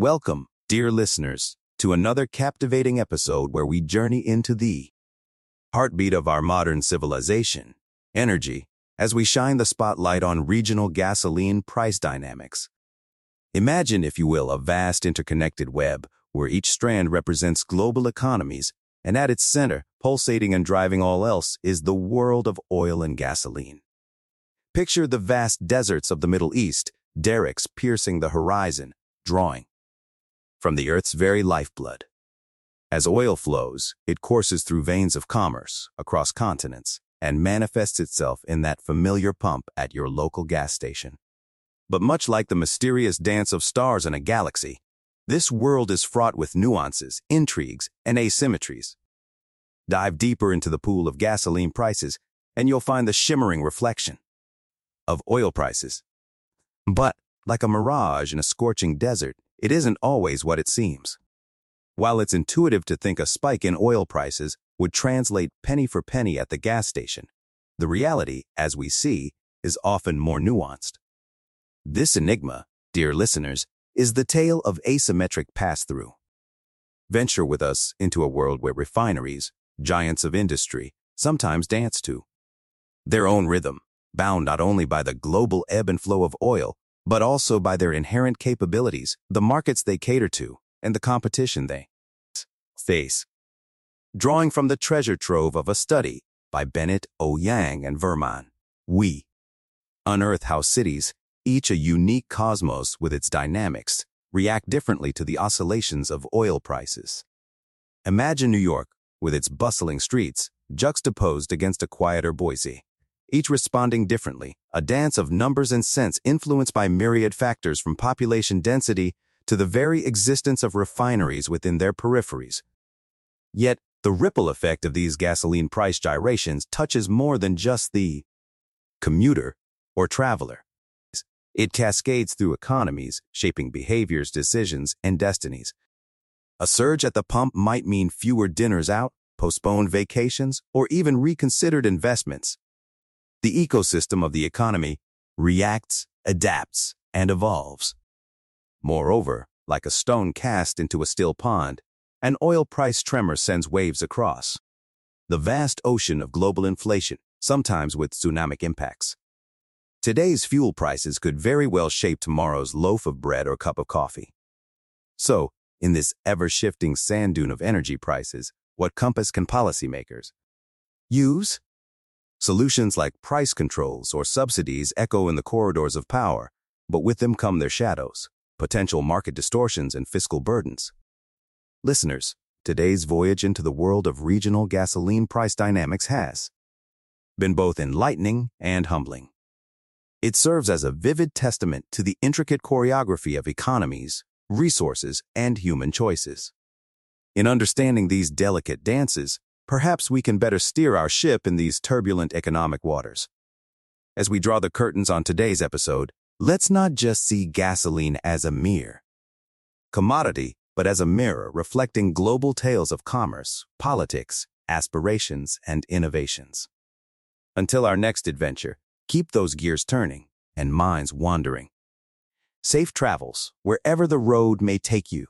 Welcome, dear listeners, to another captivating episode where we journey into the heartbeat of our modern civilization, energy, as we shine the spotlight on regional gasoline price dynamics. Imagine, if you will, a vast interconnected web where each strand represents global economies, and at its center, pulsating and driving all else, is the world of oil and gasoline. Picture the vast deserts of the Middle East, derricks piercing the horizon, drawing from the Earth's very lifeblood. As oil flows, it courses through veins of commerce across continents and manifests itself in that familiar pump at your local gas station. But much like the mysterious dance of stars in a galaxy, this world is fraught with nuances, intrigues, and asymmetries. Dive deeper into the pool of gasoline prices, and you'll find the shimmering reflection of oil prices. But, like a mirage in a scorching desert, it isn't always what it seems. While it's intuitive to think a spike in oil prices would translate penny for penny at the gas station, the reality, as we see, is often more nuanced. This enigma, dear listeners, is the tale of asymmetric pass-through. Venture with us into a world where refineries, giants of industry, sometimes dance to their own rhythm, bound not only by the global ebb and flow of oil, but also by their inherent capabilities, the markets they cater to, and the competition they face. Drawing from the treasure trove of a study by Bennett O. Yang and Verman, we unearth how cities, each a unique cosmos with its dynamics, react differently to the oscillations of oil prices. Imagine New York, with its bustling streets, juxtaposed against a quieter Boise, each responding differently, a dance of numbers and cents influenced by myriad factors from population density to the very existence of refineries within their peripheries. Yet, the ripple effect of these gasoline price gyrations touches more than just the commuter or traveler. It cascades through economies, shaping behaviors, decisions, and destinies. A surge at the pump might mean fewer dinners out, postponed vacations, or even reconsidered investments. The ecosystem of the economy reacts, adapts, and evolves. Moreover, like a stone cast into a still pond, an oil price tremor sends waves across. The vast ocean of global inflation, sometimes with tsunamic impacts. Today's fuel prices could very well shape tomorrow's loaf of bread or cup of coffee. So, in this ever-shifting sand dune of energy prices, what compass can policymakers use? Solutions like price controls or subsidies echo in the corridors of power, but with them come their shadows, potential market distortions and fiscal burdens. Listeners, today's voyage into the world of regional gasoline price dynamics has been both enlightening and humbling. It serves as a vivid testament to the intricate choreography of economies, resources, and human choices. In understanding these delicate dances, perhaps we can better steer our ship in these turbulent economic waters. As we draw the curtains on today's episode, let's not just see gasoline as a mere commodity, but as a mirror reflecting global tales of commerce, politics, aspirations, and innovations. Until our next adventure, Keep those gears turning and minds wandering. Safe travels wherever the road may take you.